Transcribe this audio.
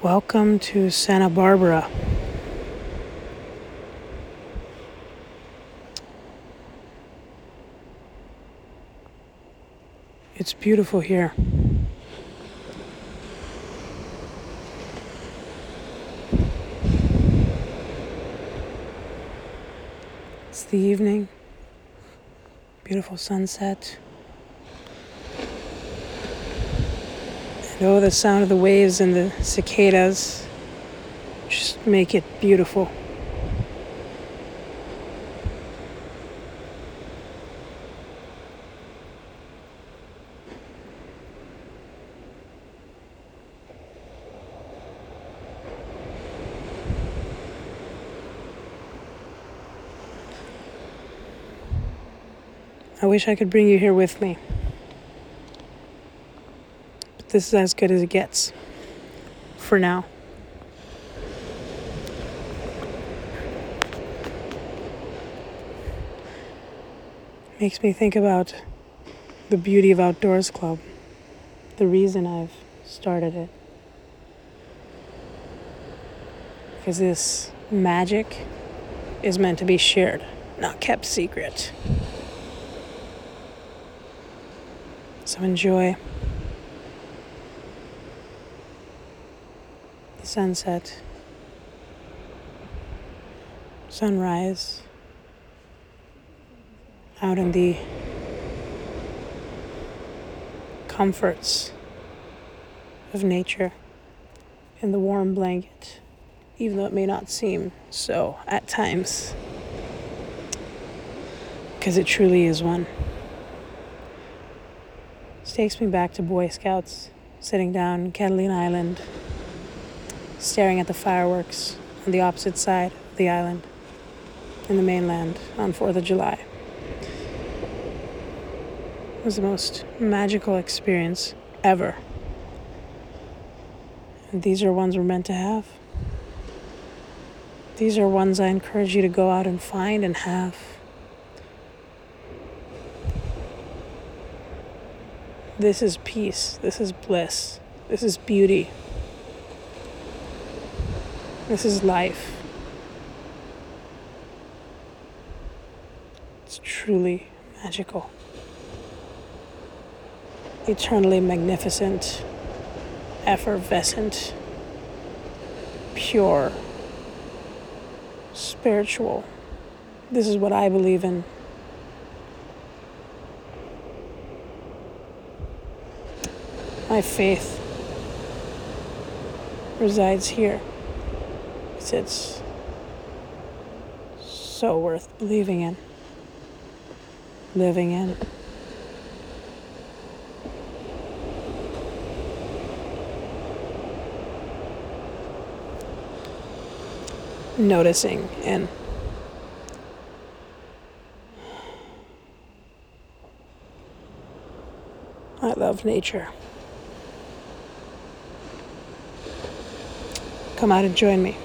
Welcome to Santa Barbara. It's beautiful here. It's the evening, beautiful sunset. Oh, the sound of the waves and the cicadas just make it beautiful. I wish I could bring you here with me. This is as good as it gets. For now. Makes me think about the beauty of Outdoors Club, the reason I've started it. Because this magic is meant to be shared, not kept secret. So enjoy sunset, sunrise out in the comforts of nature in the warm blanket, even though it may not seem so at times, because it truly is one. This takes me back to Boy Scouts, sitting down on Catalina Island, staring at the fireworks on the opposite side of the island, in the mainland on 4th of July. It was the most magical experience ever. And these are ones we're meant to have. These are ones I encourage you to go out and find and have. This is peace. This is bliss. This is beauty. This is life. It's truly magical. Eternally magnificent, effervescent, pure, spiritual. This is what I believe in. My faith resides here. It's so worth believing in, living in. Noticing and I love nature. Come out and join me.